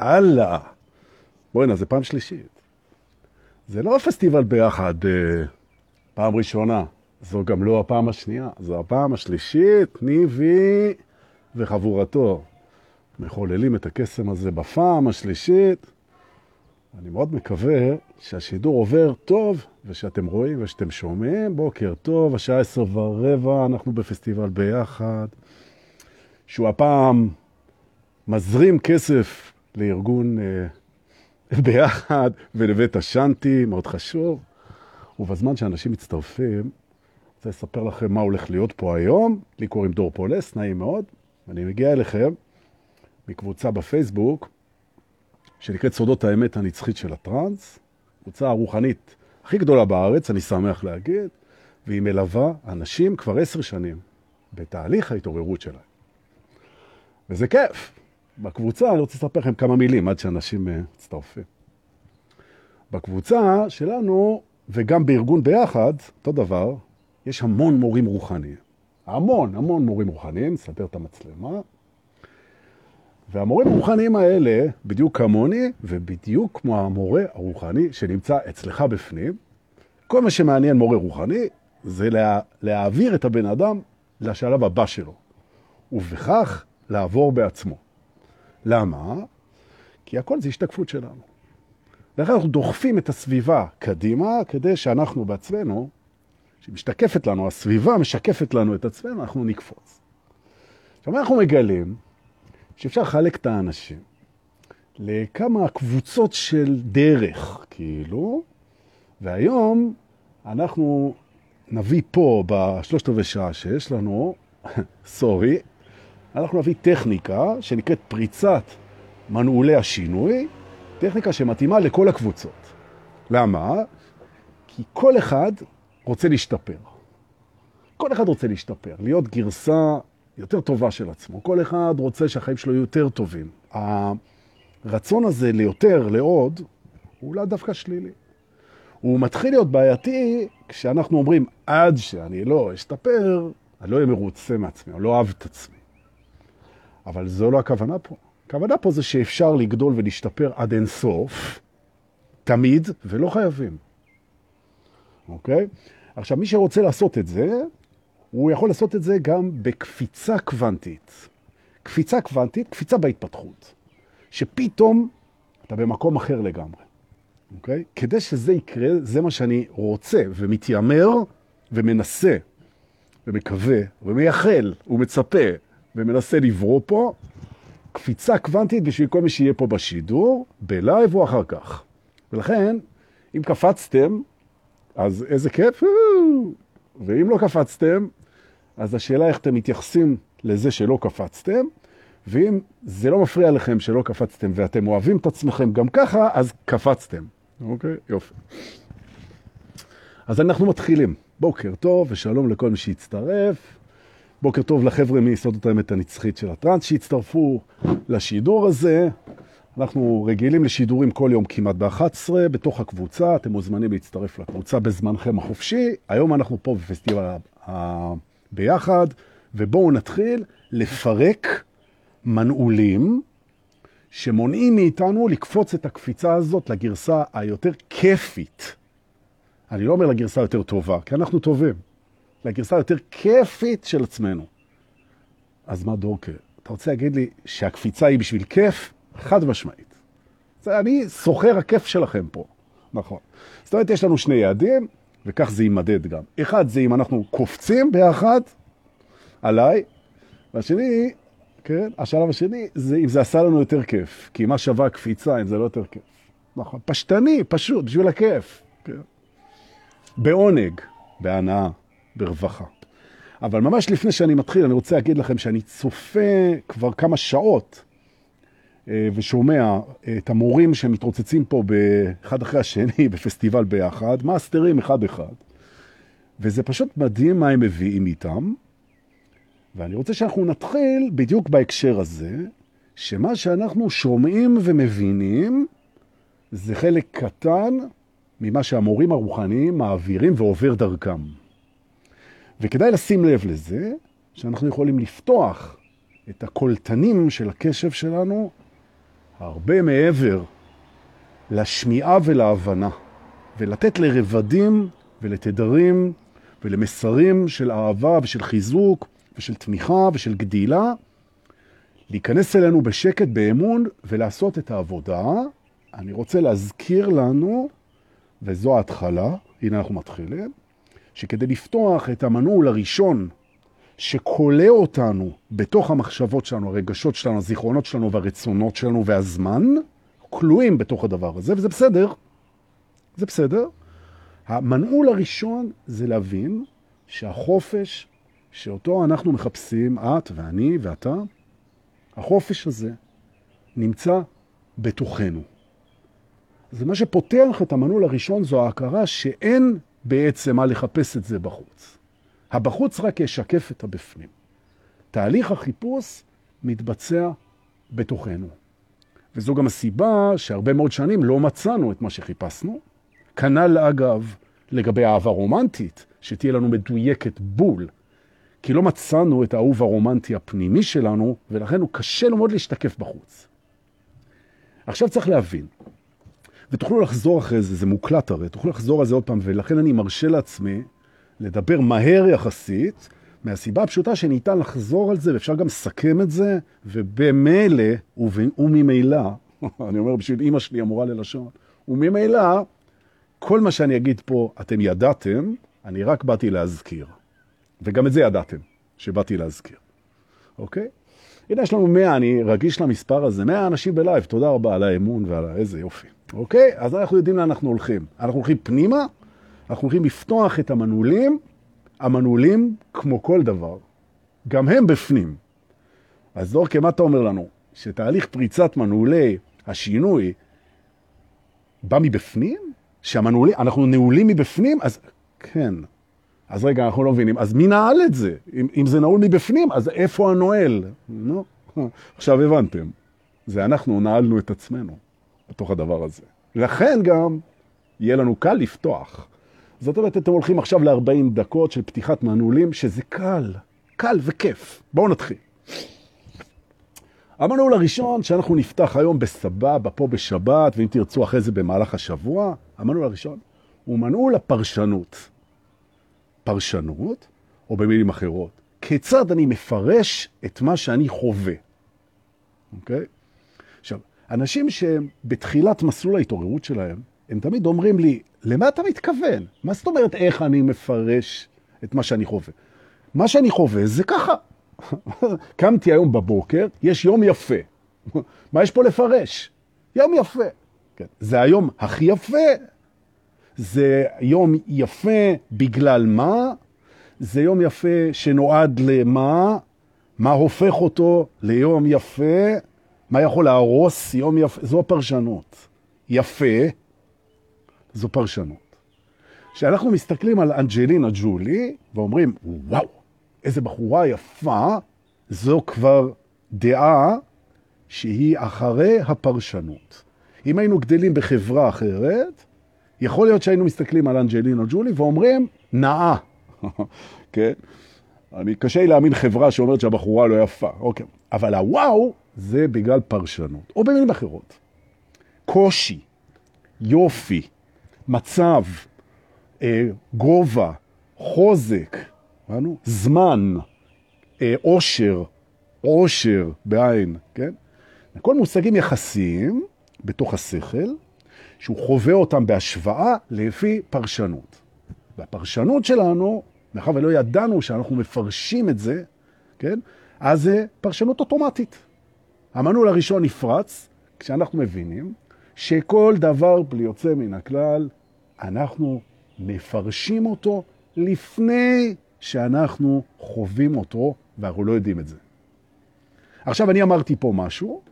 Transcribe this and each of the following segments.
יאללה. בוא'נה, זה פעם שלישית. זה לא פסטיבל ביחד פעם ראשונה, זו גם לא הפעם השנייה, זו הפעם השלישית, ניבי וחבורתו מחוללים את הקסם הזה בפעם השלישית. אני מאוד מקווה שהשידור עובר טוב, ושאתם רואים ושאתם שומעים. בוקר טוב, השעה עשר ורבע, אנחנו בפסטיבל ביחד, שהוא הפעם מזרים כסף לארגון אה, ביחד ולבית השנטי, מאוד חשוב. ובזמן שאנשים מצטרפים, אני רוצה לספר לכם מה הולך להיות פה היום. לי קוראים דור פולס, נעים מאוד. אני מגיע אליכם מקבוצה בפייסבוק, שנקראת סודות האמת הנצחית של הטרנס, קבוצה הרוחנית הכי גדולה בארץ, אני שמח להגיד, והיא מלווה אנשים כבר עשר שנים בתהליך ההתעוררות שלהם. וזה כיף. בקבוצה, אני רוצה לספר לכם כמה מילים עד שאנשים מצטרפים. בקבוצה שלנו, וגם בארגון ביחד, אותו דבר, יש המון מורים רוחניים. המון, המון מורים רוחניים, נסתר את המצלמה. והמורים הרוחניים האלה, בדיוק כמוני, ובדיוק כמו המורה הרוחני שנמצא אצלך בפנים, כל מה שמעניין מורה רוחני זה לה, להעביר את הבן אדם לשלב הבא שלו, ובכך לעבור בעצמו. למה? כי הכל זה השתקפות שלנו. לכן אנחנו דוחפים את הסביבה קדימה, כדי שאנחנו בעצמנו, שמשתקפת לנו, הסביבה משקפת לנו את עצמנו, אנחנו נקפוץ. עכשיו אנחנו מגלים שאפשר לחלק את האנשים לכמה קבוצות של דרך, כאילו, והיום אנחנו נביא פה, בשלושת רבעי שעה שיש לנו, סורי, אנחנו נביא טכניקה שנקראת פריצת מנעולי השינוי, טכניקה שמתאימה לכל הקבוצות. למה? כי כל אחד רוצה להשתפר. כל אחד רוצה להשתפר, להיות גרסה יותר טובה של עצמו. כל אחד רוצה שהחיים שלו יהיו יותר טובים. הרצון הזה ליותר, לעוד, הוא לא דווקא שלילי. הוא מתחיל להיות בעייתי כשאנחנו אומרים, עד שאני לא אשתפר, אני לא אהיה מרוצה מעצמי, אני לא אוהב את עצמי. אבל זו לא הכוונה פה. הכוונה פה זה שאפשר לגדול ולהשתפר עד אין סוף, תמיד, ולא חייבים. אוקיי? עכשיו, מי שרוצה לעשות את זה, הוא יכול לעשות את זה גם בקפיצה קוונטית. קפיצה קוונטית, קפיצה בהתפתחות. שפתאום אתה במקום אחר לגמרי. אוקיי? כדי שזה יקרה, זה מה שאני רוצה ומתיימר ומנסה ומקווה ומייחל ומצפה ומנסה לברוא פה, קפיצה קוונטית בשביל כל מי שיהיה פה בשידור, בלייב או אחר כך. ולכן, אם קפצתם, אז איזה כיף, ואם לא קפצתם, אז השאלה איך אתם מתייחסים לזה שלא קפצתם, ואם זה לא מפריע לכם שלא קפצתם ואתם אוהבים את עצמכם גם ככה, אז קפצתם. אוקיי? יופי. אז אנחנו מתחילים. בוקר טוב ושלום לכל מי שהצטרף. בוקר טוב לחבר'ה מיסודות האמת הנצחית של הטרנס שהצטרפו לשידור הזה. אנחנו רגילים לשידורים כל יום כמעט ב-11 בתוך הקבוצה. אתם מוזמנים להצטרף לקבוצה בזמנכם החופשי. היום אנחנו פה בפסטיבל. ביחד, ובואו נתחיל לפרק מנעולים שמונעים מאיתנו לקפוץ את הקפיצה הזאת לגרסה היותר כיפית. אני לא אומר לגרסה יותר טובה, כי אנחנו טובים. לגרסה היותר כיפית של עצמנו. אז מה דורקה? אתה רוצה להגיד לי שהקפיצה היא בשביל כיף? חד משמעית. זה אני סוחר הכיף שלכם פה. נכון. זאת אומרת, יש לנו שני יעדים, וכך זה יימדד גם. אחד זה אם אנחנו קופצים ביחד עליי, והשני, כן, השלב השני זה אם זה עשה לנו יותר כיף. כי מה שווה קפיצה אם זה לא יותר כיף. נכון, פשטני, פשוט, בשביל הכיף. כן. בעונג, בהנאה, ברווחה. אבל ממש לפני שאני מתחיל, אני רוצה להגיד לכם שאני צופה כבר כמה שעות ושומע את המורים שמתרוצצים פה באחד אחרי השני בפסטיבל ביחד, מאסטרים אחד-אחד. וזה פשוט מדהים מה הם מביאים איתם. ואני רוצה שאנחנו נתחיל בדיוק בהקשר הזה, שמה שאנחנו שומעים ומבינים זה חלק קטן ממה שהמורים הרוחניים מעבירים ועובר דרכם. וכדאי לשים לב לזה שאנחנו יכולים לפתוח את הקולטנים של הקשב שלנו הרבה מעבר לשמיעה ולהבנה, ולתת לרבדים ולתדרים ולמסרים של אהבה ושל חיזוק ושל תמיכה ושל גדילה, להיכנס אלינו בשקט, באמון, ולעשות את העבודה. אני רוצה להזכיר לנו, וזו ההתחלה, הנה אנחנו מתחילים, שכדי לפתוח את המנעול הראשון שקולה אותנו בתוך המחשבות שלנו, הרגשות שלנו, הזיכרונות שלנו והרצונות שלנו והזמן, כלואים בתוך הדבר הזה, וזה בסדר. זה בסדר. המנעול הראשון זה להבין שהחופש שאותו אנחנו מחפשים, את ואני ואתה, החופש הזה נמצא בתוכנו. זה מה שפותח את המנעול הראשון, זו ההכרה שאין בעצם מה לחפש את זה בחוץ. הבחוץ רק ישקף את הבפנים. תהליך החיפוש מתבצע בתוכנו. וזו גם הסיבה שהרבה מאוד שנים לא מצאנו את מה שחיפשנו. כנ"ל אגב לגבי אהבה רומנטית, שתהיה לנו מדויקת בול. כי לא מצאנו את האהוב הרומנטי הפנימי שלנו, ולכן הוא קשה לו מאוד להשתקף בחוץ. עכשיו צריך להבין, ותוכלו לחזור אחרי זה, זה מוקלט הרי, תוכלו לחזור על זה עוד פעם, ולכן אני מרשה לעצמי לדבר מהר יחסית, מהסיבה הפשוטה שניתן לחזור על זה, ואפשר גם לסכם את זה, ובמילא, וממילא, אני אומר בשביל אמא שלי המורה ללשון, וממילא, כל מה שאני אגיד פה אתם ידעתם, אני רק באתי להזכיר. וגם את זה ידעתם, שבאתי להזכיר. אוקיי? הנה יש לנו 100, אני רגיש למספר הזה, 100 אנשים בלייב, תודה רבה על האמון ועל איזה יופי. אוקיי? אז אנחנו יודעים לאן אנחנו הולכים. אנחנו הולכים פנימה, אנחנו הולכים לפתוח את המנעולים, המנעולים, כמו כל דבר, גם הם בפנים. אז דורקה, מה אתה אומר לנו? שתהליך פריצת מנעולי השינוי בא מבפנים? שהמנעולים, אנחנו נעולים מבפנים? אז כן. אז רגע, אנחנו לא מבינים. אז מי נעל את זה? אם, אם זה נעול מבפנים, אז איפה הנועל? נו, עכשיו הבנתם. זה אנחנו נעלנו את עצמנו בתוך הדבר הזה. לכן גם יהיה לנו קל לפתוח. זאת אומרת, אתם הולכים עכשיו ל-40 דקות של פתיחת מנעולים, שזה קל, קל וכיף. בואו נתחיל. המנעול הראשון שאנחנו נפתח היום בסבבה, פה בשבת, ואם תרצו אחרי זה במהלך השבוע, המנעול הראשון הוא מנעול הפרשנות. פרשנות, או במילים אחרות, כיצד אני מפרש את מה שאני חווה. אוקיי? עכשיו, אנשים שבתחילת מסלול ההתעוררות שלהם, הם תמיד אומרים לי, למה אתה מתכוון? מה זאת אומרת איך אני מפרש את מה שאני חווה? מה שאני חווה זה ככה. קמתי היום בבוקר, יש יום יפה. מה יש פה לפרש? יום יפה. כן. זה היום הכי יפה. זה יום יפה בגלל מה? זה יום יפה שנועד למה? מה הופך אותו ליום יפה? מה יכול להרוס יום יפה? זו הפרשנות. יפה, זו פרשנות. כשאנחנו מסתכלים על אנג'לינה ג'ולי ואומרים, וואו, איזה בחורה יפה, זו כבר דעה שהיא אחרי הפרשנות. אם היינו גדלים בחברה אחרת, יכול להיות שהיינו מסתכלים על אנג'לינה ג'ולי ואומרים, נאה. כן? אני קשה לי להאמין חברה שאומרת שהבחורה לא יפה. אוקיי. אבל הוואו זה בגלל פרשנות. או במילים אחרות. קושי, יופי, מצב, אה, גובה, חוזק, הבנו? זמן, אה, עושר, עושר בעין, כן? כל מושגים יחסיים בתוך השכל, שהוא חווה אותם בהשוואה לפי פרשנות. והפרשנות שלנו, מאחר ולא ידענו שאנחנו מפרשים את זה, כן? אז זה פרשנות אוטומטית. המנעול הראשון נפרץ כשאנחנו מבינים שכל דבר בלי יוצא מן הכלל, אנחנו מפרשים אותו לפני שאנחנו חווים אותו, ואנחנו לא יודעים את זה. עכשיו, אני אמרתי פה משהו,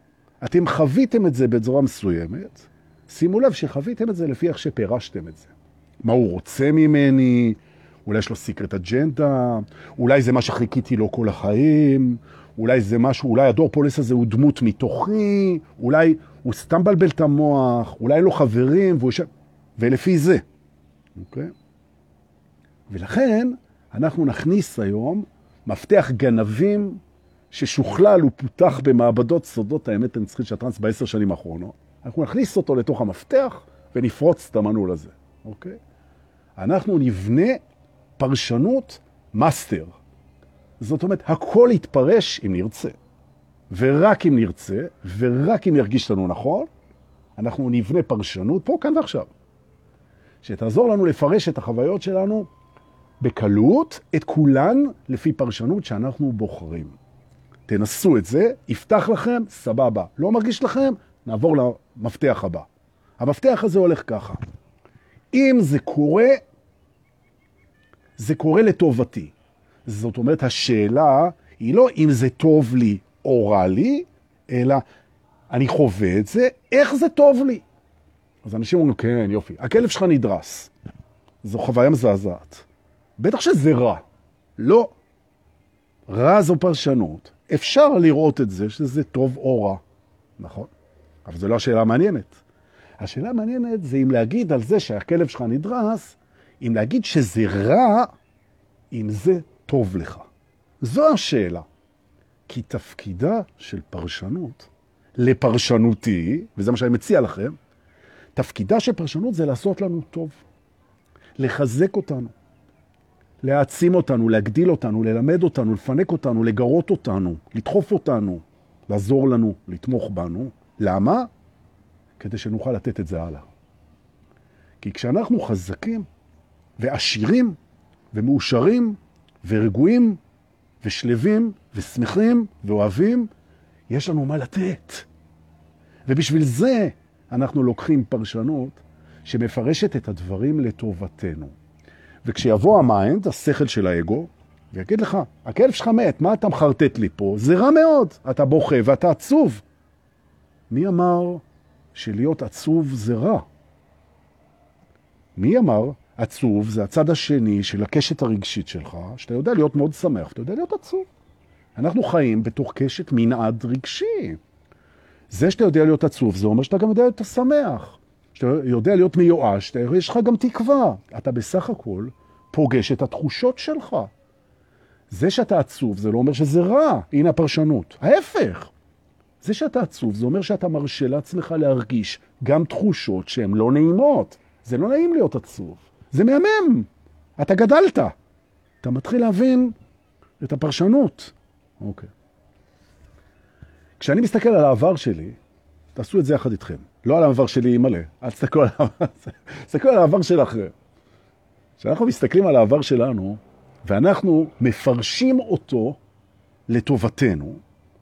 אתם חוויתם את זה בצורה מסוימת, שימו לב שחוויתם את זה לפי איך שפירשתם את זה. מה הוא רוצה ממני, אולי יש לו סיקרט אג'נדה, אולי זה מה שחיכיתי לו כל החיים, אולי זה משהו, אולי הדור פולס הזה הוא דמות מתוכי, אולי הוא סתם בלבל את המוח, אולי אין לו חברים, והוא ש... ולפי זה. אוקיי? ולכן אנחנו נכניס היום מפתח גנבים ששוכלל ופותח במעבדות סודות האמת הנצחית של הטרנס בעשר שנים האחרונות, אנחנו נכניס אותו לתוך המפתח ונפרוץ את המנעול הזה, אוקיי? אנחנו נבנה פרשנות master. זאת אומרת, הכל יתפרש אם נרצה. ורק אם נרצה, ורק אם ירגיש לנו נכון, אנחנו נבנה פרשנות פה, כאן ועכשיו, שתעזור לנו לפרש את החוויות שלנו בקלות, את כולן לפי פרשנות שאנחנו בוחרים. תנסו את זה, יפתח לכם, סבבה. לא מרגיש לכם, נעבור למפתח הבא. המפתח הזה הולך ככה. אם זה קורה, זה קורה לטובתי. זאת אומרת, השאלה היא לא אם זה טוב לי או רע לי, אלא אני חווה את זה, איך זה טוב לי? אז אנשים אומרים, כן, יופי, הכלב שלך נדרס. זו חוויה מזעזעת. בטח שזה רע. לא. רע זו פרשנות. אפשר לראות את זה שזה טוב או רע. נכון? אבל זו לא השאלה המעניינת. השאלה המעניינת זה אם להגיד על זה שהכלב שלך נדרס, אם להגיד שזה רע, אם זה טוב לך. זו השאלה. כי תפקידה של פרשנות, לפרשנותי, וזה מה שאני מציע לכם, תפקידה של פרשנות זה לעשות לנו טוב, לחזק אותנו, להעצים אותנו, להגדיל אותנו, ללמד אותנו, לפנק אותנו, לגרות אותנו, לדחוף אותנו, לעזור לנו, לתמוך בנו. למה? כדי שנוכל לתת את זה הלאה. כי כשאנחנו חזקים ועשירים ומאושרים ורגועים ושלווים ושמחים ואוהבים, יש לנו מה לתת. ובשביל זה אנחנו לוקחים פרשנות שמפרשת את הדברים לטובתנו. וכשיבוא ה mind, השכל של האגו, ויגיד לך, הכלב שלך מת, מה אתה מחרטט לי פה? זה רע מאוד, אתה בוכה ואתה עצוב. מי אמר שלהיות עצוב זה רע? מי אמר עצוב זה הצד השני של הקשת הרגשית שלך, שאתה יודע להיות מאוד שמח, ואתה יודע להיות עצוב. אנחנו חיים בתוך קשת מנעד רגשי. זה שאתה יודע להיות עצוב, זה אומר שאתה גם יודע להיות שמח. שאתה יודע להיות מיואש, יש לך גם תקווה. אתה בסך הכל פוגש את התחושות שלך. זה שאתה עצוב, זה לא אומר שזה רע. הנה הפרשנות. ההפך. זה שאתה עצוב, זה אומר שאתה מרשה לעצמך להרגיש גם תחושות שהן לא נעימות. זה לא נעים להיות עצוב. זה מהמם. אתה גדלת. אתה מתחיל להבין את הפרשנות. אוקיי. כשאני מסתכל על העבר שלי, תעשו את זה יחד איתכם. לא על העבר שלי מלא, אל תסתכלו על העבר, תסתכלו על העבר שלכם. כשאנחנו מסתכלים על העבר שלנו, ואנחנו מפרשים אותו לטובתנו,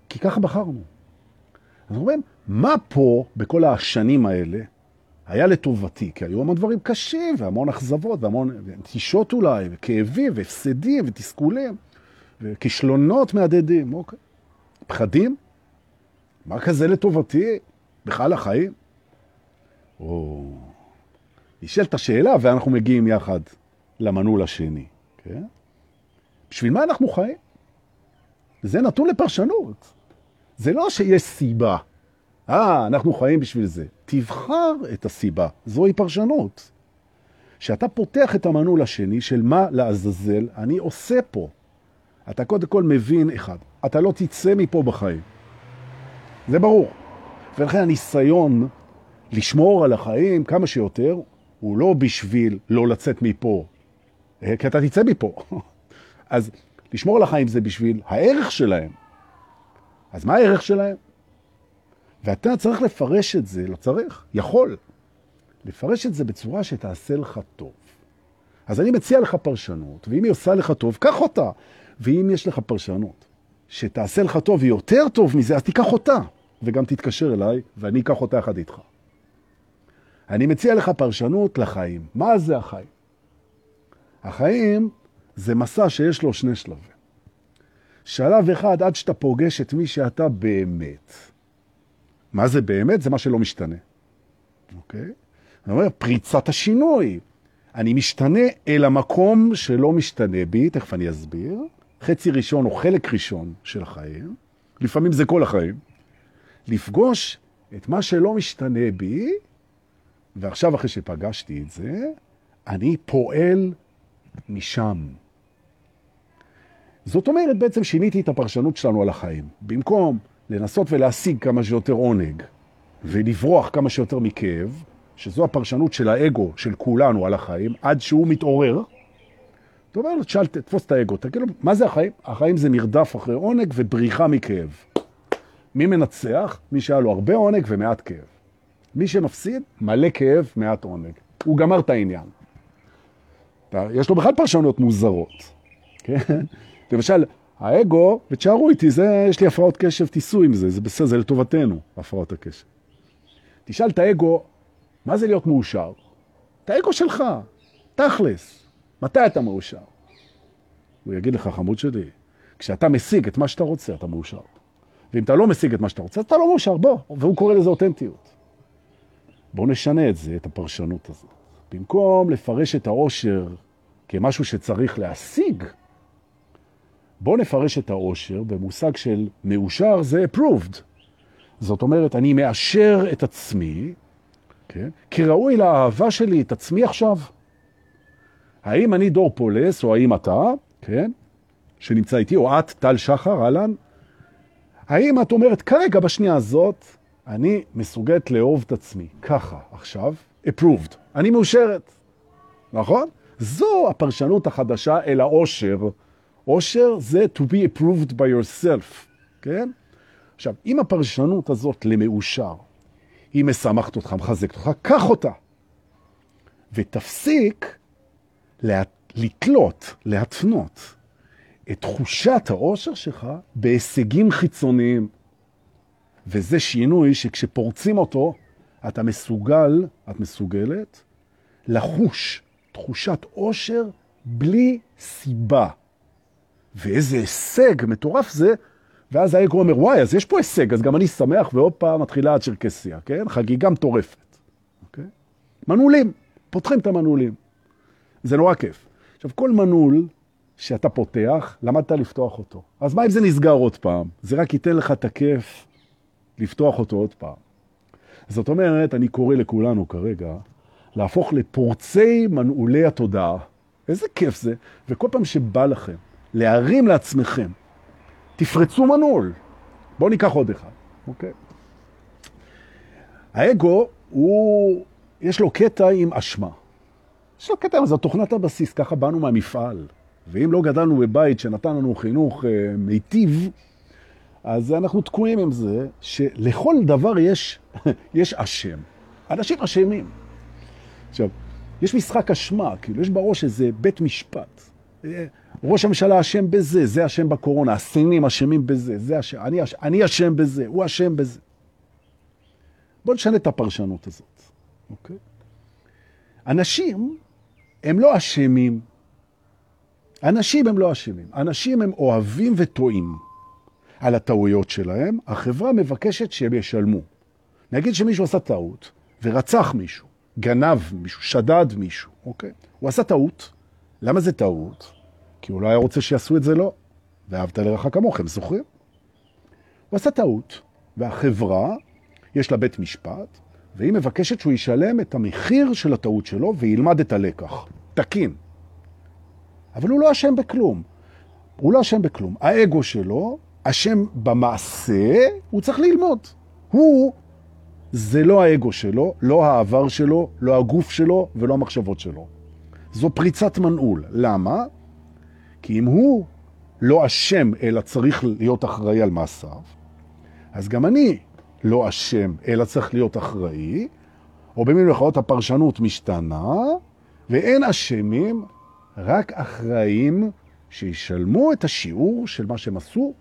כי ככה בחרנו. אז אומרים, מה פה, בכל השנים האלה, היה לטובתי? כי היו המון דברים קשים, והמון אכזבות, והמון תישות אולי, וכאבים, והפסדים, ותסכולים, וכישלונות מהדהדים, אוקיי. פחדים? מה כזה לטובתי? בכלל החיים? או... נשאל את השאלה ואנחנו מגיעים יחד למנעול השני, כן? בשביל מה אנחנו חיים? זה נתון לפרשנות. זה לא שיש סיבה. אה, אנחנו חיים בשביל זה. תבחר את הסיבה, זוהי פרשנות. שאתה פותח את המנעול השני של מה לעזאזל אני עושה פה. אתה קודם כל מבין אחד, אתה לא תצא מפה בחיים. זה ברור. ולכן הניסיון לשמור על החיים כמה שיותר, הוא לא בשביל לא לצאת מפה, אה, כי אתה תצא מפה. אז לשמור על החיים זה בשביל הערך שלהם. אז מה הערך שלהם? ואתה צריך לפרש את זה, לא צריך, יכול, לפרש את זה בצורה שתעשה לך טוב. אז אני מציע לך פרשנות, ואם היא עושה לך טוב, קח אותה. ואם יש לך פרשנות שתעשה לך טוב ויותר טוב מזה, אז תיקח אותה. וגם תתקשר אליי, ואני אקח אותה יחד איתך. אני מציע לך פרשנות לחיים. מה זה החיים? החיים זה מסע שיש לו שני שלבים. שלב אחד עד שאתה פוגש את מי שאתה באמת. מה זה באמת? זה מה שלא משתנה. אוקיי? אני אומר, פריצת השינוי. אני משתנה אל המקום שלא משתנה בי, תכף אני אסביר. חצי ראשון או חלק ראשון של החיים, לפעמים זה כל החיים, לפגוש את מה שלא משתנה בי, ועכשיו אחרי שפגשתי את זה, אני פועל משם. זאת אומרת, בעצם שיניתי את הפרשנות שלנו על החיים. במקום לנסות ולהשיג כמה שיותר עונג ולברוח כמה שיותר מכאב, שזו הפרשנות של האגו של כולנו על החיים, עד שהוא מתעורר, זאת אומרת, תשאל, תתפוס את האגו, תגיד לו, מה זה החיים? החיים זה מרדף אחרי עונג ובריחה מכאב. מי מנצח? מי שהיה לו הרבה עונג ומעט כאב. מי שמפסיד, מלא כאב, מעט עונג. הוא גמר את העניין. יש לו בכלל פרשנות מוזרות. כן? למשל, האגו, ותשארו איתי, זה, יש לי הפרעות קשב, תיסו עם זה, זה בסדר, זה לטובתנו, הפרעות הקשב. תשאל את האגו, מה זה להיות מאושר? את האגו שלך, תכלס. מתי אתה מאושר? הוא יגיד לך, חמוד שלי, כשאתה משיג את מה שאתה רוצה, אתה מאושר. ואם אתה לא משיג את מה שאתה רוצה, אתה לא מאושר, בוא. והוא קורא לזה אותנטיות. בואו נשנה את זה, את הפרשנות הזאת. במקום לפרש את העושר כמשהו שצריך להשיג, בואו נפרש את העושר במושג של מאושר זה approved. זאת אומרת, אני מאשר את עצמי, כן? כי ראוי לאהבה שלי את עצמי עכשיו. האם אני דור פולס, או האם אתה, כן? שנמצא איתי, או את, טל שחר, אהלן? האם את אומרת, כרגע, בשנייה הזאת, אני מסוגלת לאהוב את עצמי, ככה, עכשיו, approved, אני מאושרת, נכון? זו הפרשנות החדשה אל האושר. אושר זה to be approved by yourself, כן? עכשיו, אם הפרשנות הזאת למאושר, היא משמחת אותך, מחזקת אותך, קח אותה. ותפסיק לה... לתלות, להתנות את תחושת האושר שלך בהישגים חיצוניים. וזה שינוי שכשפורצים אותו, אתה מסוגל, את מסוגלת, לחוש תחושת אושר בלי סיבה. ואיזה הישג מטורף זה, ואז האגו אומר, וואי, אז יש פה הישג, אז גם אני שמח, ועוד פעם מתחילה הצ'רקסיה, כן? חגיגה מטורפת. אוקיי? מנעולים, פותחים את המנעולים. זה נורא כיף. עכשיו, כל מנעול שאתה פותח, למדת לפתוח אותו. אז מה אם זה נסגר עוד פעם? זה רק ייתן לך את הכיף לפתוח אותו עוד פעם. זאת אומרת, אני קורא לכולנו כרגע להפוך לפורצי מנעולי התודעה. איזה כיף זה. וכל פעם שבא לכם להרים לעצמכם, תפרצו מנעול. בואו ניקח עוד אחד, אוקיי? האגו, הוא, יש לו קטע עם אשמה. יש לו קטע, זה תוכנת הבסיס, ככה באנו מהמפעל. ואם לא גדלנו בבית שנתן לנו חינוך אה, מיטיב, אז אנחנו תקועים עם זה שלכל דבר יש, יש אשם. אנשים אשמים. עכשיו, יש משחק אשמה, כאילו, יש בראש איזה בית משפט. ראש הממשלה אשם בזה, זה אשם בקורונה, הסינים אשמים בזה, זה אשם, אני, אני אשם בזה, הוא אשם בזה. בואו נשנה את הפרשנות הזאת, אוקיי? אנשים הם לא אשמים. אנשים הם לא אשמים. אנשים הם אוהבים וטועים על הטעויות שלהם. החברה מבקשת שהם ישלמו. נגיד שמישהו עשה טעות ורצח מישהו, גנב מישהו, שדד מישהו, אוקיי? הוא עשה טעות. למה זה טעות? כי הוא לא היה רוצה שיעשו את זה לא. ואהבת לרעך כמוך, הם זוכרים? הוא עשה טעות, והחברה, יש לה בית משפט, והיא מבקשת שהוא ישלם את המחיר של הטעות שלו וילמד את הלקח. תקין. אבל הוא לא אשם בכלום. הוא לא אשם בכלום. האגו שלו אשם במעשה, הוא צריך ללמוד. הוא, זה לא האגו שלו, לא העבר שלו, לא הגוף שלו ולא המחשבות שלו. זו פריצת מנעול. למה? כי אם הוא לא אשם, אלא צריך להיות אחראי על מעשיו, אז גם אני לא אשם, אלא צריך להיות אחראי, או אחרות הפרשנות משתנה, ואין אשמים, רק אחראים שישלמו את השיעור של מה שהם עשו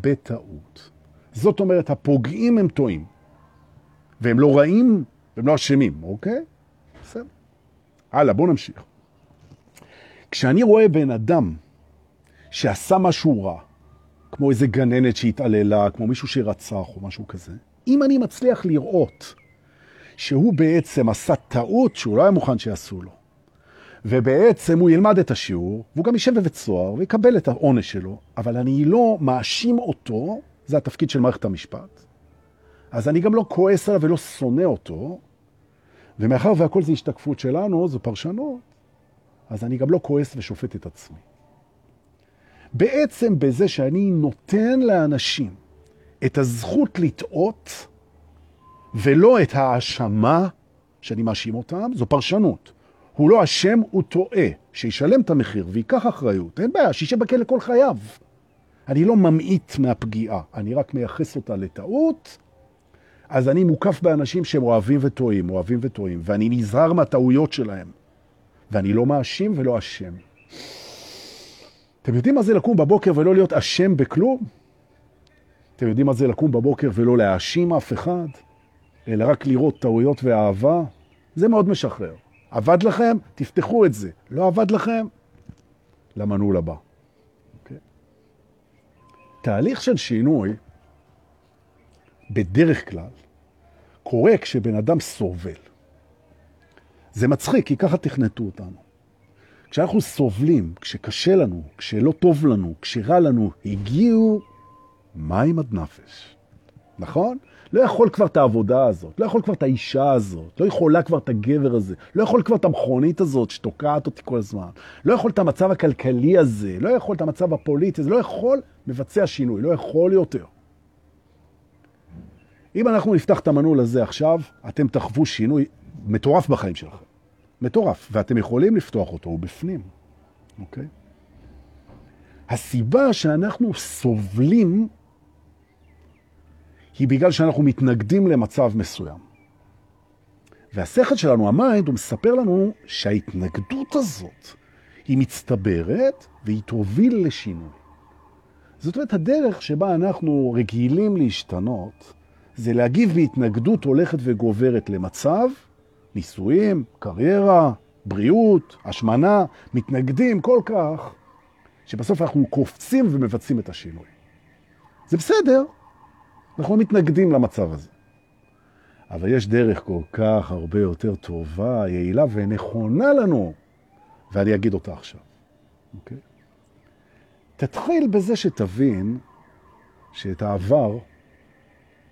בטעות. זאת אומרת, הפוגעים הם טועים, והם לא רעים, והם לא אשמים, אוקיי? בסדר. הלאה, בואו נמשיך. כשאני רואה בן אדם שעשה משהו רע, כמו איזה גננת שהתעללה, כמו מישהו שרצח או משהו כזה, אם אני מצליח לראות שהוא בעצם עשה טעות שהוא לא היה מוכן שיעשו לו, ובעצם הוא ילמד את השיעור, והוא גם יישב בבית סוהר ויקבל את העונש שלו, אבל אני לא מאשים אותו, זה התפקיד של מערכת המשפט, אז אני גם לא כועס עליו ולא שונא אותו, ומאחר והכל זה השתקפות שלנו, זו פרשנות, אז אני גם לא כועס ושופט את עצמי. בעצם בזה שאני נותן לאנשים את הזכות לטעות, ולא את האשמה שאני מאשים אותם, זו פרשנות. הוא לא אשם, הוא טועה. שישלם את המחיר ויקח אחריות. אין בעיה, שישב בכלא כל חייו. אני לא ממעיט מהפגיעה, אני רק מייחס אותה לטעות. אז אני מוקף באנשים שהם אוהבים וטועים, אוהבים וטועים, ואני נזהר מהטעויות שלהם. ואני לא מאשים ולא אשם. אתם יודעים מה זה לקום בבוקר ולא להיות אשם בכלום? אתם יודעים מה זה לקום בבוקר ולא להאשים אף אחד? אלא רק לראות טעויות ואהבה? זה מאוד משחרר. עבד לכם? תפתחו את זה. לא עבד לכם? למנעול הבא. Okay. אוקיי? תהליך של שינוי, בדרך כלל, קורה כשבן אדם סובל. זה מצחיק, כי ככה תכנתו אותנו. כשאנחנו סובלים, כשקשה לנו, כשלא טוב לנו, כשרע לנו, הגיעו מים עד נפש. נכון? לא יכול כבר את העבודה הזאת, לא יכול כבר את האישה הזאת, לא יכולה כבר את הגבר הזה, לא יכול כבר את המכונית הזאת שתוקעת אותי כל הזמן, לא יכול את המצב הכלכלי הזה, לא יכול את המצב הפוליטי הזה, לא יכול מבצע שינוי, לא יכול יותר. אם אנחנו נפתח את המנעול הזה עכשיו, אתם תחוו שינוי מטורף בחיים שלכם. מטורף, ואתם יכולים לפתוח אותו, הוא בפנים, אוקיי? הסיבה שאנחנו סובלים היא בגלל שאנחנו מתנגדים למצב מסוים. והשכל שלנו, ה mind, הוא מספר לנו שההתנגדות הזאת היא מצטברת והיא תוביל לשינוי. זאת אומרת, הדרך שבה אנחנו רגילים להשתנות זה להגיב בהתנגדות הולכת וגוברת למצב, נישואים, קריירה, בריאות, השמנה, מתנגדים כל כך, שבסוף אנחנו קופצים ומבצעים את השינוי. זה בסדר, אנחנו מתנגדים למצב הזה. אבל יש דרך כל כך הרבה יותר טובה, יעילה ונכונה לנו, ואני אגיד אותה עכשיו. אוקיי? תתחיל בזה שתבין שאת העבר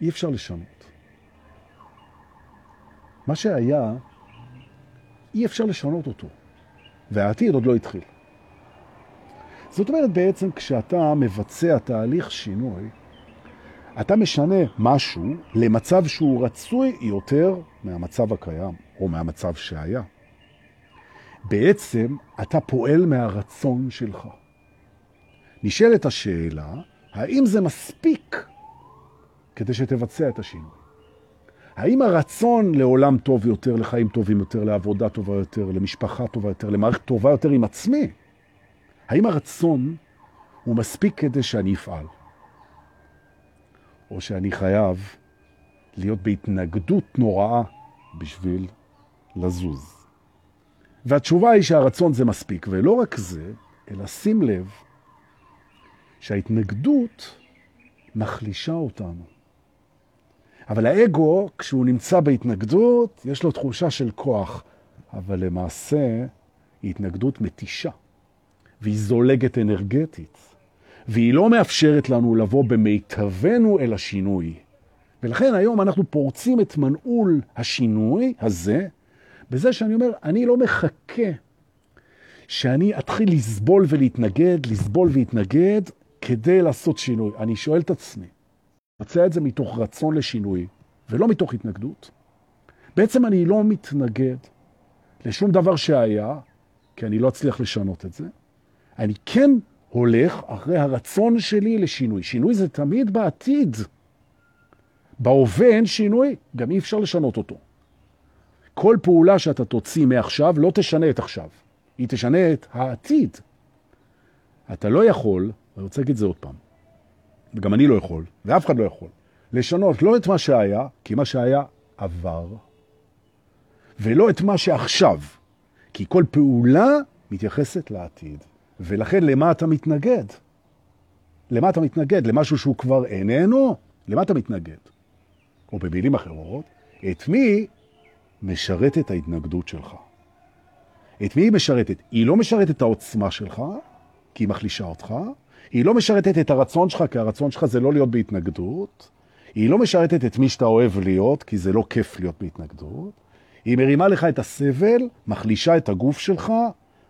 אי אפשר לשנות. מה שהיה, אי אפשר לשנות אותו, והעתיד עוד לא התחיל. זאת אומרת, בעצם כשאתה מבצע תהליך שינוי, אתה משנה משהו למצב שהוא רצוי יותר מהמצב הקיים, או מהמצב שהיה. בעצם אתה פועל מהרצון שלך. נשאלת השאלה, האם זה מספיק כדי שתבצע את השינוי? האם הרצון לעולם טוב יותר, לחיים טובים יותר, לעבודה טובה יותר, למשפחה טובה יותר, למערכת טובה יותר עם עצמי, האם הרצון הוא מספיק כדי שאני אפעל? או שאני חייב להיות בהתנגדות נוראה בשביל לזוז. והתשובה היא שהרצון זה מספיק, ולא רק זה, אלא שים לב שההתנגדות מחלישה אותנו. אבל האגו, כשהוא נמצא בהתנגדות, יש לו תחושה של כוח, אבל למעשה היא התנגדות מתישה, והיא זולגת אנרגטית. והיא לא מאפשרת לנו לבוא במיטבנו אל השינוי. ולכן היום אנחנו פורצים את מנעול השינוי הזה, בזה שאני אומר, אני לא מחכה שאני אתחיל לסבול ולהתנגד, לסבול ולהתנגד, כדי לעשות שינוי. אני שואל את עצמי, מצא את זה מתוך רצון לשינוי, ולא מתוך התנגדות. בעצם אני לא מתנגד לשום דבר שהיה, כי אני לא אצליח לשנות את זה. אני כן הולך אחרי הרצון שלי לשינוי. שינוי זה תמיד בעתיד. בהווה אין שינוי, גם אי אפשר לשנות אותו. כל פעולה שאתה תוציא מעכשיו לא תשנה את עכשיו, היא תשנה את העתיד. אתה לא יכול, אני רוצה להגיד את זה עוד פעם, וגם אני לא יכול, ואף אחד לא יכול, לשנות לא את מה שהיה, כי מה שהיה עבר, ולא את מה שעכשיו, כי כל פעולה מתייחסת לעתיד. ולכן למה אתה מתנגד? למה אתה מתנגד? למשהו שהוא כבר איננו? למה אתה מתנגד? או במילים אחרות, את מי משרתת ההתנגדות שלך? את מי היא משרתת? היא לא משרתת את העוצמה שלך, כי היא מחלישה אותך, היא לא משרתת את הרצון שלך, כי הרצון שלך זה לא להיות בהתנגדות, היא לא משרתת את מי שאתה אוהב להיות, כי זה לא כיף להיות בהתנגדות, היא מרימה לך את הסבל, מחלישה את הגוף שלך,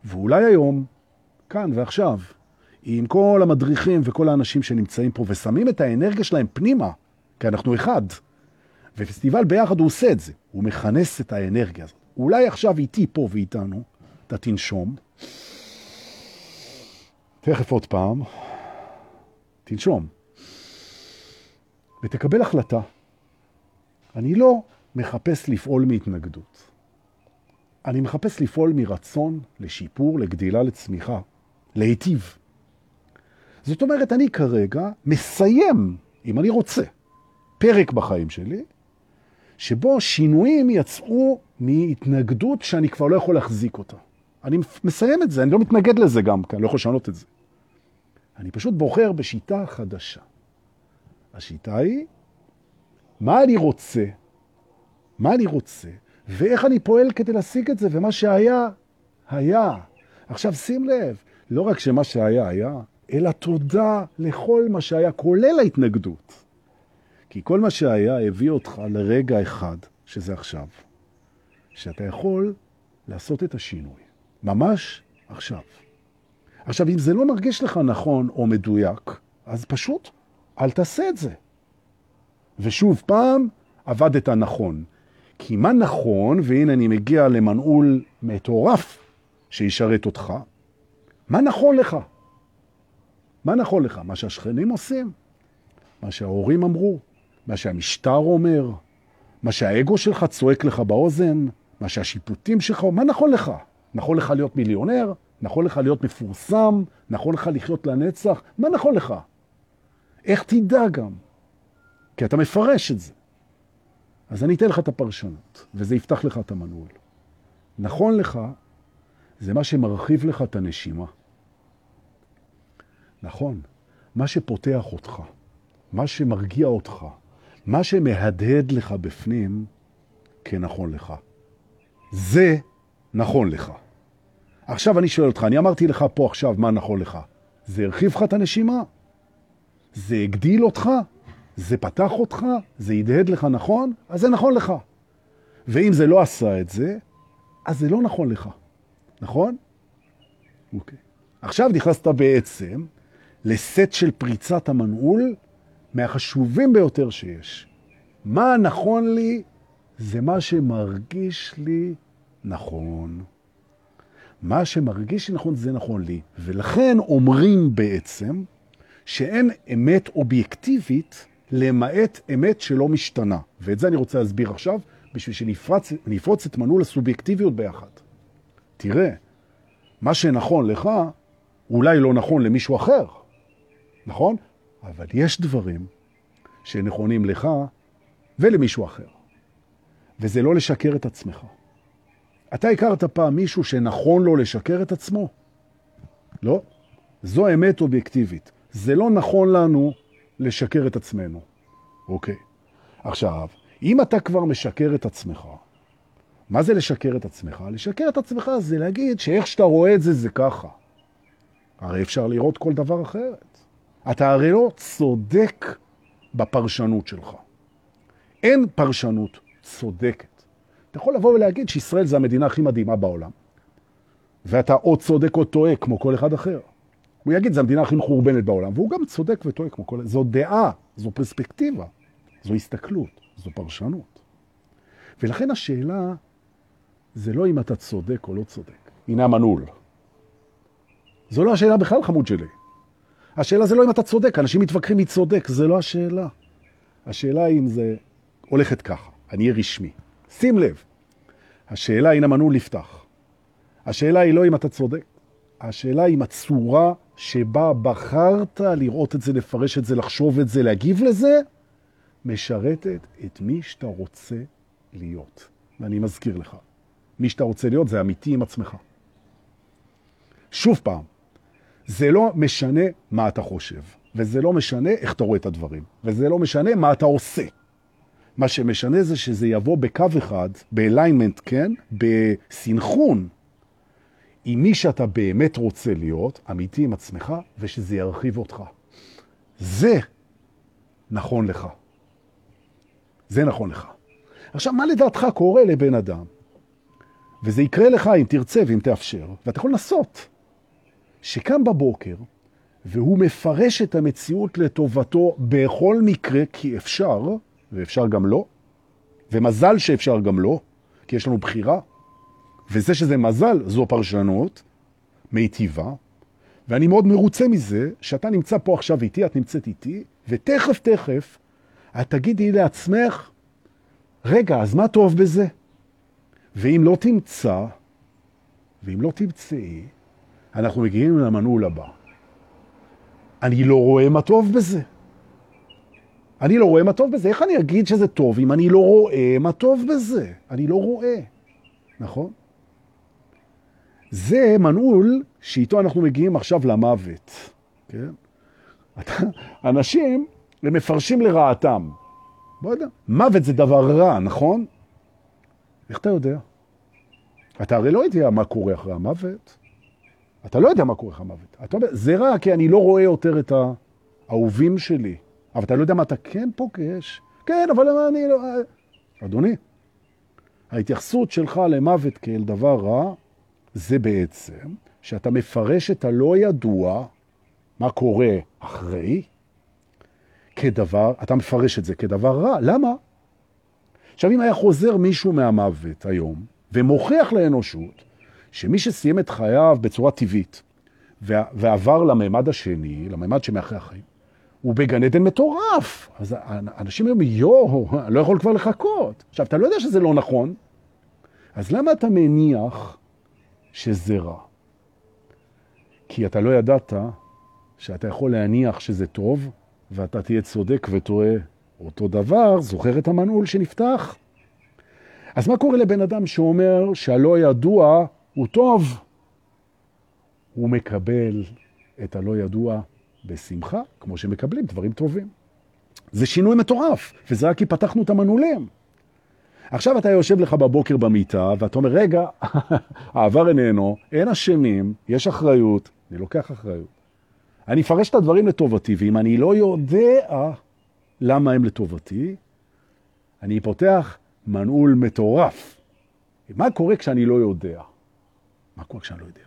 ואולי היום כאן ועכשיו, עם כל המדריכים וכל האנשים שנמצאים פה ושמים את האנרגיה שלהם פנימה, כי אנחנו אחד. ופסטיבל ביחד הוא עושה את זה, הוא מכנס את האנרגיה הזאת. אולי עכשיו איתי פה ואיתנו, אתה תנשום. תכף עוד פעם. תנשום. ותקבל החלטה. אני לא מחפש לפעול מהתנגדות. אני מחפש לפעול מרצון לשיפור, לגדילה, לצמיחה, להיטיב. זאת אומרת, אני כרגע מסיים, אם אני רוצה, פרק בחיים שלי, שבו שינויים יצאו מהתנגדות שאני כבר לא יכול להחזיק אותה. אני מסיים את זה, אני לא מתנגד לזה גם, כי אני לא יכול לשנות את זה. אני פשוט בוחר בשיטה חדשה. השיטה היא, מה אני רוצה, מה אני רוצה, ואיך אני פועל כדי להשיג את זה, ומה שהיה, היה. עכשיו שים לב, לא רק שמה שהיה, היה, אלא תודה לכל מה שהיה, כולל ההתנגדות. כי כל מה שהיה הביא אותך לרגע אחד, שזה עכשיו, שאתה יכול לעשות את השינוי, ממש עכשיו. עכשיו, אם זה לא מרגיש לך נכון או מדויק, אז פשוט אל תעשה את זה. ושוב פעם, עבדת נכון. כי מה נכון, והנה אני מגיע למנעול מטורף שישרת אותך, מה נכון לך? מה נכון לך? מה שהשכנים עושים? מה שההורים אמרו? מה שהמשטר אומר? מה שהאגו שלך צועק לך באוזן? מה שהשיפוטים שלך? מה נכון לך? נכון לך להיות מיליונר? נכון לך להיות מפורסם? נכון לך לחיות לנצח? מה נכון לך? איך תדע גם? כי אתה מפרש את זה. אז אני אתן לך את הפרשנות, וזה יפתח לך את המנעול. נכון לך, זה מה שמרחיב לך את הנשימה. נכון, מה שפותח אותך, מה שמרגיע אותך, מה שמהדהד לך בפנים, כנכון לך. זה נכון לך. עכשיו אני שואל אותך, אני אמרתי לך פה עכשיו מה נכון לך. זה הרחיב לך את הנשימה? זה הגדיל אותך? זה פתח אותך? זה ידהד לך נכון? אז זה נכון לך. ואם זה לא עשה את זה, אז זה לא נכון לך. נכון? אוקיי. עכשיו נכנסת בעצם לסט של פריצת המנעול מהחשובים ביותר שיש. מה נכון לי זה מה שמרגיש לי נכון. מה שמרגיש לי נכון זה נכון לי. ולכן אומרים בעצם שאין אמת אובייקטיבית למעט אמת שלא משתנה. ואת זה אני רוצה להסביר עכשיו, בשביל שנפרוץ את מנעול הסובייקטיביות ביחד. תראה, מה שנכון לך, אולי לא נכון למישהו אחר, נכון? אבל יש דברים שנכונים לך ולמישהו אחר. וזה לא לשקר את עצמך. אתה הכרת פעם מישהו שנכון לו לשקר את עצמו? לא. זו אמת אובייקטיבית. זה לא נכון לנו לשקר את עצמנו. אוקיי. עכשיו, אם אתה כבר משקר את עצמך, מה זה לשקר את עצמך? לשקר את עצמך זה להגיד שאיך שאתה רואה את זה, זה ככה. הרי אפשר לראות כל דבר אחרת. אתה הרי לא צודק בפרשנות שלך. אין פרשנות צודקת. אתה יכול לבוא ולהגיד שישראל זה המדינה הכי מדהימה בעולם, ואתה או צודק או טועה כמו כל אחד אחר. הוא יגיד, זו המדינה הכי מחורבנת בעולם, והוא גם צודק וטועה כמו כל... זו דעה, זו פרספקטיבה, זו הסתכלות, זו פרשנות. ולכן השאלה זה לא אם אתה צודק או לא צודק. הנה המנעול. זו לא השאלה בכלל, חמוד שלי. השאלה זה לא אם אתה צודק, אנשים מתווכחים מי צודק, זה לא השאלה. השאלה היא אם זה הולכת ככה, אני אהיה רשמי. שים לב, השאלה היא אם המנעול נפתח. השאלה היא לא אם אתה צודק, השאלה היא אם הצורה שבה בחרת לראות את זה, לפרש את זה, לחשוב את זה, להגיב לזה, משרתת את מי שאתה רוצה להיות. ואני מזכיר לך, מי שאתה רוצה להיות זה אמיתי עם עצמך. שוב פעם, זה לא משנה מה אתה חושב, וזה לא משנה איך אתה רואה את הדברים, וזה לא משנה מה אתה עושה. מה שמשנה זה שזה יבוא בקו אחד, באליינמנט, כן? בסינכרון עם מי שאתה באמת רוצה להיות, אמיתי עם עצמך, ושזה ירחיב אותך. זה נכון לך. זה נכון לך. עכשיו, מה לדעתך קורה לבן אדם? וזה יקרה לך אם תרצה ואם תאפשר, ואתה יכול לנסות, שקם בבוקר והוא מפרש את המציאות לטובתו בכל מקרה, כי אפשר, ואפשר גם לא, ומזל שאפשר גם לא, כי יש לנו בחירה, וזה שזה מזל זו פרשנות מיטיבה, ואני מאוד מרוצה מזה שאתה נמצא פה עכשיו איתי, את נמצאת איתי, ותכף תכף את תגידי לעצמך, רגע, אז מה טוב בזה? ואם לא תמצא, ואם לא תמצאי, אנחנו מגיעים למנעול הבא. אני לא רואה מה טוב בזה. אני לא רואה מה טוב בזה. איך אני אגיד שזה טוב אם אני לא רואה מה טוב בזה? אני לא רואה, נכון? זה מנעול שאיתו אנחנו מגיעים עכשיו למוות. כן? אנשים, הם מפרשים לרעתם. בוא יודע, מוות זה דבר רע, נכון? איך אתה יודע? אתה הרי לא יודע מה קורה אחרי המוות. אתה לא יודע מה קורה אחרי המוות. אתה אומר, זה רע כי אני לא רואה יותר את האהובים שלי. אבל אתה לא יודע מה אתה כן פוגש. כן, אבל אני לא... אדוני, ההתייחסות שלך למוות כאל דבר רע, זה בעצם שאתה מפרש את הלא ידוע, מה קורה אחרי, כדבר, אתה מפרש את זה כדבר רע. למה? עכשיו, אם היה חוזר מישהו מהמוות היום, ומוכיח לאנושות שמי שסיים את חייו בצורה טבעית, ועבר לממד השני, לממד שמאחרי החיים, הוא בגן עדן מטורף. אז אנשים אומרים, יואו, לא יכול כבר לחכות. עכשיו, אתה לא יודע שזה לא נכון, אז למה אתה מניח שזה רע? כי אתה לא ידעת שאתה יכול להניח שזה טוב, ואתה תהיה צודק וטועה אותו דבר, זוכר את המנעול שנפתח? אז מה קורה לבן אדם שאומר שהלא ידוע הוא טוב? הוא מקבל את הלא ידוע בשמחה, כמו שמקבלים דברים טובים. זה שינוי מטורף, וזה רק כי פתחנו את המנעולים. עכשיו אתה יושב לך בבוקר במיטה, ואתה אומר, רגע, העבר איננו, אין אשמים, יש אחריות, אני לוקח אחריות. אני אפרש את הדברים לטובתי, ואם אני לא יודע למה הם לטובתי, אני פותח מנעול מטורף. מה קורה כשאני לא יודע? מה קורה כשאני לא יודע?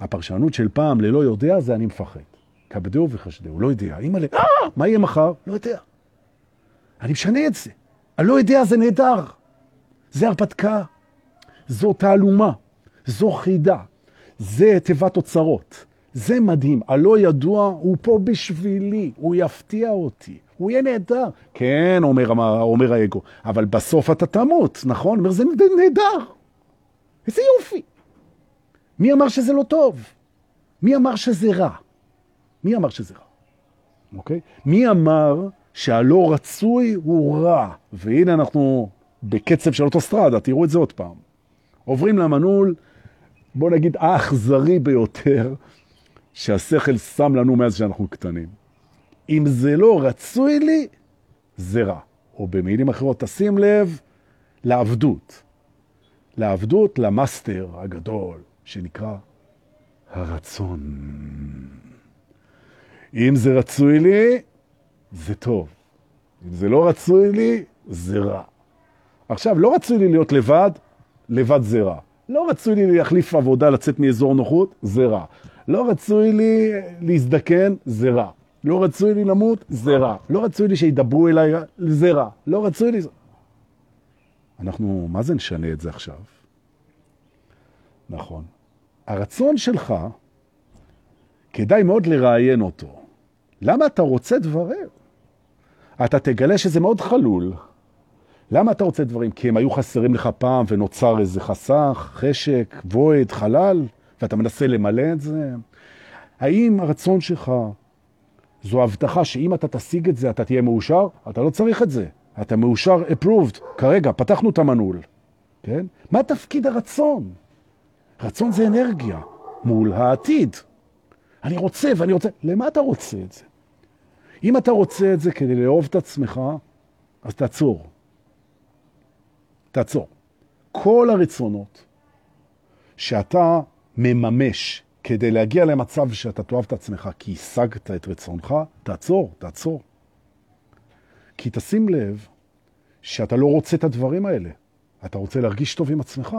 הפרשנות של פעם ללא יודע זה אני מפחד. כבדהו וחשדהו, לא יודע. אימא אה, מה יהיה מחר? לא יודע. אני משנה את זה. אני לא יודע, זה נהדר. זה הרפתקה, זו תעלומה, זו חידה, זה תיבת אוצרות. זה מדהים. הלא ידוע הוא פה בשבילי, הוא יפתיע אותי, הוא יהיה נהדר. כן, אומר, אומר האגו, אבל בסוף אתה תמות, נכון? אומר, זה נהדר. איזה יופי. מי אמר שזה לא טוב? מי אמר שזה רע? מי אמר שזה רע? אוקיי? מי אמר שהלא רצוי הוא רע? והנה אנחנו בקצב של אוטוסטרדה, תראו את זה עוד פעם. עוברים למנעול, בוא נגיד, האכזרי ביותר, שהשכל שם לנו מאז שאנחנו קטנים. אם זה לא רצוי לי, זה רע. או במילים אחרות, תשים לב לעבדות. לעבדות, ל master הגדול, שנקרא הרצון. אם זה רצוי לי, זה טוב. אם זה לא רצוי לי, זה רע. עכשיו, לא רצוי לי להיות לבד, לבד זה רע. לא רצוי לי להחליף עבודה, לצאת מאזור נוחות, זה רע. לא רצוי לי להזדקן, זה רע. לא רצוי לי למות, זה רע. לא רצוי לי שידברו אליי, זה רע. לא רצוי לי... אנחנו, מה זה נשנה את זה עכשיו? נכון. הרצון שלך, כדאי מאוד לראיין אותו. למה אתה רוצה דברים? אתה תגלה שזה מאוד חלול. למה אתה רוצה דברים? כי הם היו חסרים לך פעם ונוצר איזה חסך, חשק, בועד, חלל, ואתה מנסה למלא את זה? האם הרצון שלך זו הבטחה שאם אתה תשיג את זה אתה תהיה מאושר? אתה לא צריך את זה. אתה מאושר approved. כרגע, פתחנו את המנעול. כן? מה תפקיד הרצון? רצון זה אנרגיה מול העתיד. אני רוצה ואני רוצה. למה אתה רוצה את זה? אם אתה רוצה את זה כדי לאהוב את עצמך, אז תעצור. תעצור. כל הרצונות שאתה מממש כדי להגיע למצב שאתה תאהב את עצמך כי השגת את רצונך, תעצור, תעצור. כי תשים לב שאתה לא רוצה את הדברים האלה. אתה רוצה להרגיש טוב עם עצמך.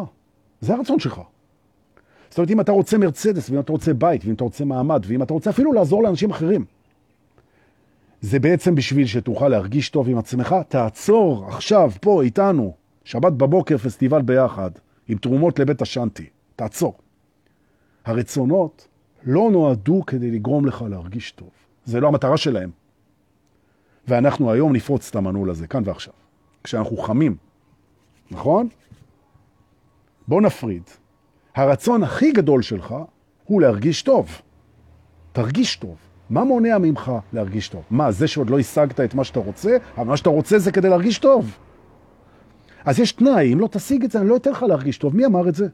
זה הרצון שלך. זאת אומרת, אם אתה רוצה מרצדס, ואם אתה רוצה בית, ואם אתה רוצה מעמד, ואם אתה רוצה אפילו לעזור לאנשים אחרים, זה בעצם בשביל שתוכל להרגיש טוב עם עצמך, תעצור עכשיו, פה, איתנו, שבת בבוקר, פסטיבל ביחד, עם תרומות לבית השנטי. תעצור. הרצונות לא נועדו כדי לגרום לך להרגיש טוב. זה לא המטרה שלהם. ואנחנו היום נפרוץ את המנעול הזה, כאן ועכשיו. כשאנחנו חמים, נכון? בוא נפריד. הרצון הכי גדול שלך הוא להרגיש טוב. תרגיש טוב. מה מונע ממך להרגיש טוב? מה, זה שעוד לא השגת את מה שאתה רוצה? אבל מה שאתה רוצה זה כדי להרגיש טוב. אז יש תנאי, אם לא תשיג את זה, אני לא אתן לך להרגיש טוב. מי אמר את זה?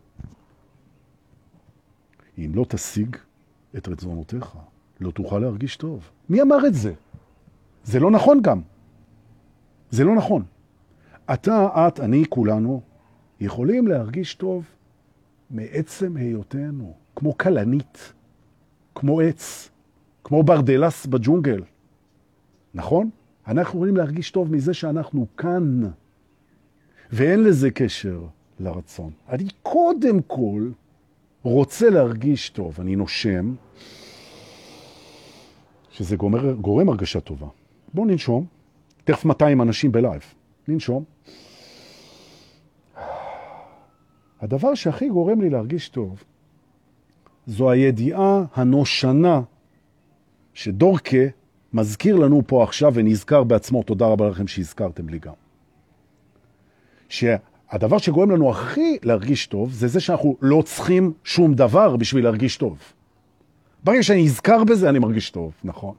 אם לא תשיג את רצונותיך, לא תוכל להרגיש טוב. מי אמר את זה? זה לא נכון גם. זה לא נכון. אתה, את, אני, כולנו, יכולים להרגיש טוב מעצם היותנו, כמו כלנית, כמו עץ, כמו ברדלס בג'ונגל. נכון? אנחנו יכולים להרגיש טוב מזה שאנחנו כאן, ואין לזה קשר לרצון. אני קודם כל רוצה להרגיש טוב, אני נושם, שזה גומר, גורם הרגשה טובה. בואו ננשום, תכף 200 אנשים בלייב, ננשום. הדבר שהכי גורם לי להרגיש טוב, זו הידיעה הנושנה שדורקה מזכיר לנו פה עכשיו ונזכר בעצמו, תודה רבה לכם שהזכרתם לי גם. שהדבר שגורם לנו הכי להרגיש טוב, זה זה שאנחנו לא צריכים שום דבר בשביל להרגיש טוב. ברגע שאני אזכר בזה, אני מרגיש טוב, נכון.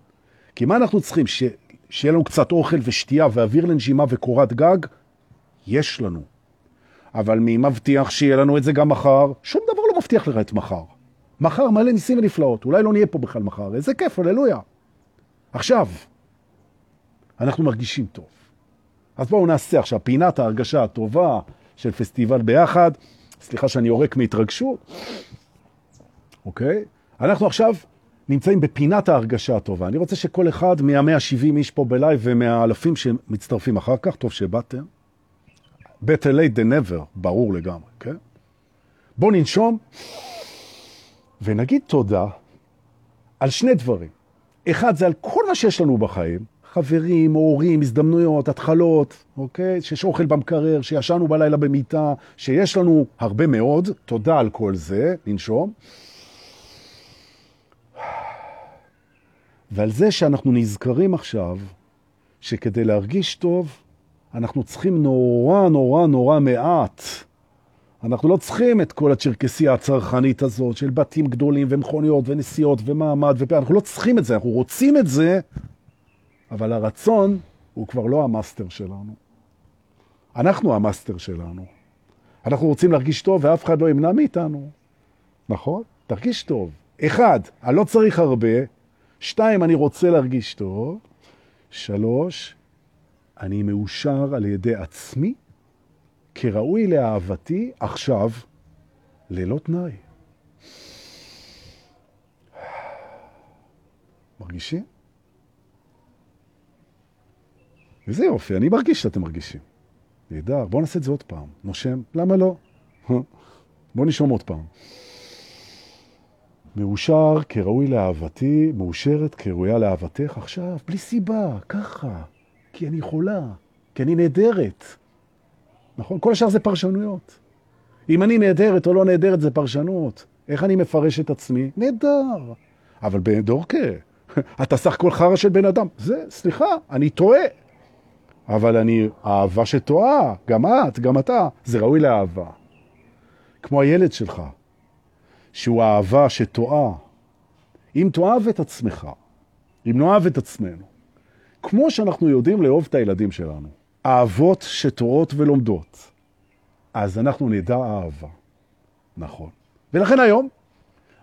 כי מה אנחנו צריכים? ש... שיהיה לנו קצת אוכל ושתייה ואוויר לנשימה וקורת גג? יש לנו. אבל מי מבטיח שיהיה לנו את זה גם מחר? שום דבר לא מבטיח לך את מחר. מחר מלא ניסים ונפלאות, אולי לא נהיה פה בכלל מחר, איזה כיף, הללויה. עכשיו, אנחנו מרגישים טוב. אז בואו נעשה עכשיו פינת ההרגשה הטובה של פסטיבל ביחד. סליחה שאני יורק מהתרגשות. אוקיי? אנחנו עכשיו נמצאים בפינת ההרגשה הטובה. אני רוצה שכל אחד מה-170 איש פה בלייב ומהאלפים שמצטרפים אחר כך, טוב שבאתם. better late than never, ברור לגמרי, כן? בואו ננשום ונגיד תודה על שני דברים. אחד זה על כל מה שיש לנו בחיים, חברים, הורים, הזדמנויות, התחלות, אוקיי? שיש אוכל במקרר, שישנו בלילה במיטה, שיש לנו הרבה מאוד, תודה על כל זה, ננשום. ועל זה שאנחנו נזכרים עכשיו שכדי להרגיש טוב, אנחנו צריכים נורא נורא נורא מעט. אנחנו לא צריכים את כל הצ'רקסיה הצרכנית הזאת של בתים גדולים ומכוניות ונסיעות ומעמד ופה, אנחנו לא צריכים את זה, אנחנו רוצים את זה, אבל הרצון הוא כבר לא ה master שלנו. אנחנו ה master שלנו. אנחנו רוצים להרגיש טוב ואף אחד לא ימנע מאיתנו. נכון? תרגיש טוב. אחד, אני לא צריך הרבה. שתיים, אני רוצה להרגיש טוב. שלוש, אני מאושר על ידי עצמי כראוי לאהבתי עכשיו ללא תנאי. מרגישים? וזה יופי, אני מרגיש שאתם מרגישים. נהדר, בואו נעשה את זה עוד פעם. נושם, למה לא? בואו נשום עוד פעם. מאושר כראוי לאהבתי, מאושרת כראויה לאהבתך עכשיו, בלי סיבה, ככה. כי אני חולה, כי אני נהדרת. נכון? כל השאר זה פרשנויות. אם אני נהדרת או לא נהדרת זה פרשנות. איך אני מפרש את עצמי? נהדר. אבל בדורקה, אתה סך כל חרא של בן אדם. זה, סליחה, אני טועה. אבל אני אהבה שטועה, גם את, גם אתה, זה ראוי לאהבה. כמו הילד שלך, שהוא אהבה שטועה. אם תאהב את עצמך, אם נאהב את עצמנו, כמו שאנחנו יודעים לאהוב את הילדים שלנו, אהבות שטועות ולומדות, אז אנחנו נדע אהבה. נכון. ולכן היום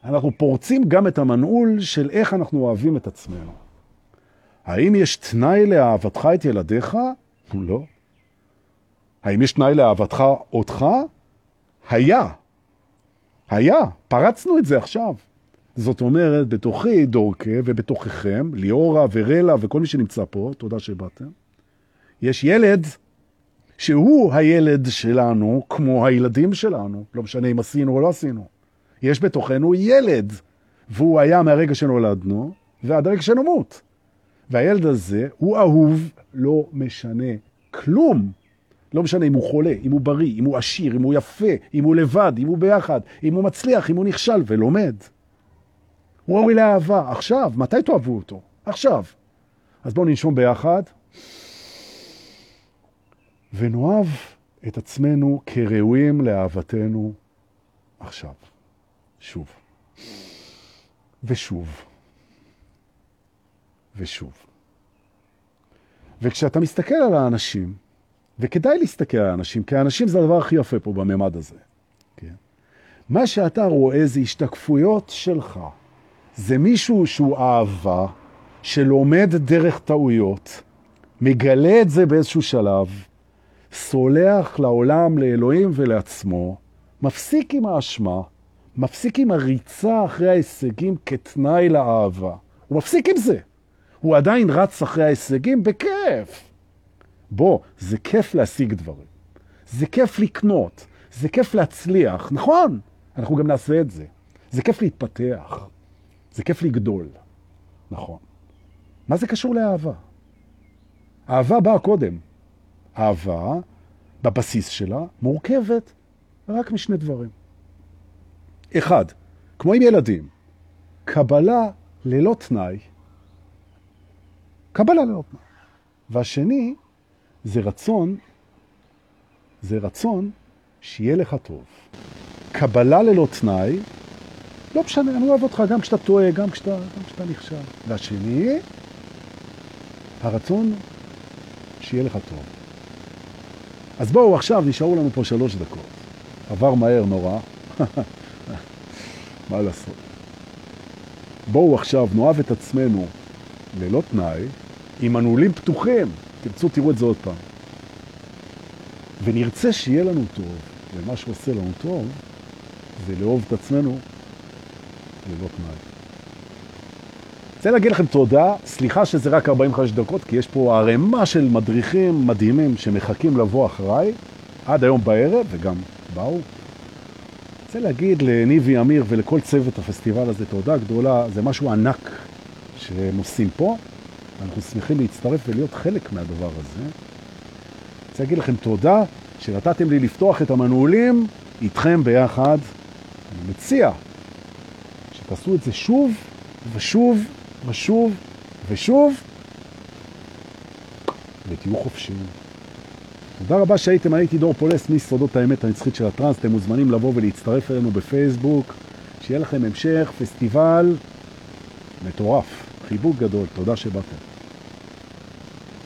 אנחנו פורצים גם את המנעול של איך אנחנו אוהבים את עצמנו. האם יש תנאי לאהבתך את ילדיך? לא. האם יש תנאי לאהבתך אותך? היה. היה. פרצנו את זה עכשיו. זאת אומרת, בתוכי דורקה ובתוככם, ליאורה ורלה וכל מי שנמצא פה, תודה שבאתם, יש ילד שהוא הילד שלנו כמו הילדים שלנו, לא משנה אם עשינו או לא עשינו. יש בתוכנו ילד, והוא היה מהרגע שנולדנו ועד הרגע שנמות. והילד הזה הוא אהוב, לא משנה כלום. לא משנה אם הוא חולה, אם הוא בריא, אם הוא עשיר, אם הוא יפה, אם הוא לבד, אם הוא ביחד, אם הוא מצליח, אם הוא נכשל ולומד. הוא ראוי לאהבה, עכשיו, מתי תאהבו אותו? עכשיו. אז בואו ננשום ביחד, ונאהב את עצמנו כראויים לאהבתנו עכשיו. שוב. ושוב. ושוב. וכשאתה מסתכל על האנשים, וכדאי להסתכל על האנשים, כי האנשים זה הדבר הכי יפה פה בממד הזה. כן? מה שאתה רואה זה השתקפויות שלך. זה מישהו שהוא אהבה, שלומד דרך טעויות, מגלה את זה באיזשהו שלב, סולח לעולם, לאלוהים ולעצמו, מפסיק עם האשמה, מפסיק עם הריצה אחרי ההישגים כתנאי לאהבה. הוא מפסיק עם זה. הוא עדיין רץ אחרי ההישגים בכיף. בוא, זה כיף להשיג דברים. זה כיף לקנות. זה כיף להצליח. נכון, אנחנו גם נעשה את זה. זה כיף להתפתח. זה כיף לגדול. נכון. מה זה קשור לאהבה? אהבה באה קודם. אהבה, בבסיס שלה, מורכבת רק משני דברים. אחד, כמו עם ילדים, קבלה ללא תנאי, קבלה ללא תנאי. והשני, זה רצון, זה רצון שיהיה לך טוב. קבלה ללא תנאי, לא משנה, אני אוהב אותך גם כשאתה טועה, גם כשאתה, גם כשאתה נכשל. והשני, הרצון שיהיה לך טוב. אז בואו עכשיו, נשארו לנו פה שלוש דקות. עבר מהר נורא. מה לעשות? בואו עכשיו נאהב את עצמנו ללא תנאי, עם מנעולים פתוחים. תרצו, תראו את זה עוד פעם. ונרצה שיהיה לנו טוב, ומה שעושה לנו טוב זה לאהוב את עצמנו ללא תנאי. רוצה להגיד לכם תודה, סליחה שזה רק 45 דקות, כי יש פה ערימה של מדריכים מדהימים שמחכים לבוא אחריי, עד היום בערב, וגם באו. רוצה להגיד לניבי אמיר ולכל צוות הפסטיבל הזה תודה גדולה, זה משהו ענק שהם עושים פה. אנחנו שמחים להצטרף ולהיות חלק מהדבר הזה. רוצה להגיד לכם תודה שנתתם לי לפתוח את המנעולים איתכם ביחד. אני מציע שתעשו את זה שוב ושוב ושוב ושוב, ותהיו חופשיים. תודה רבה שהייתם, הייתי דור פולס מסודות האמת הנצחית של הטרנס. אתם מוזמנים לבוא ולהצטרף אלינו בפייסבוק. שיהיה לכם המשך פסטיבל מטורף. חיבוק גדול, תודה שבאתם.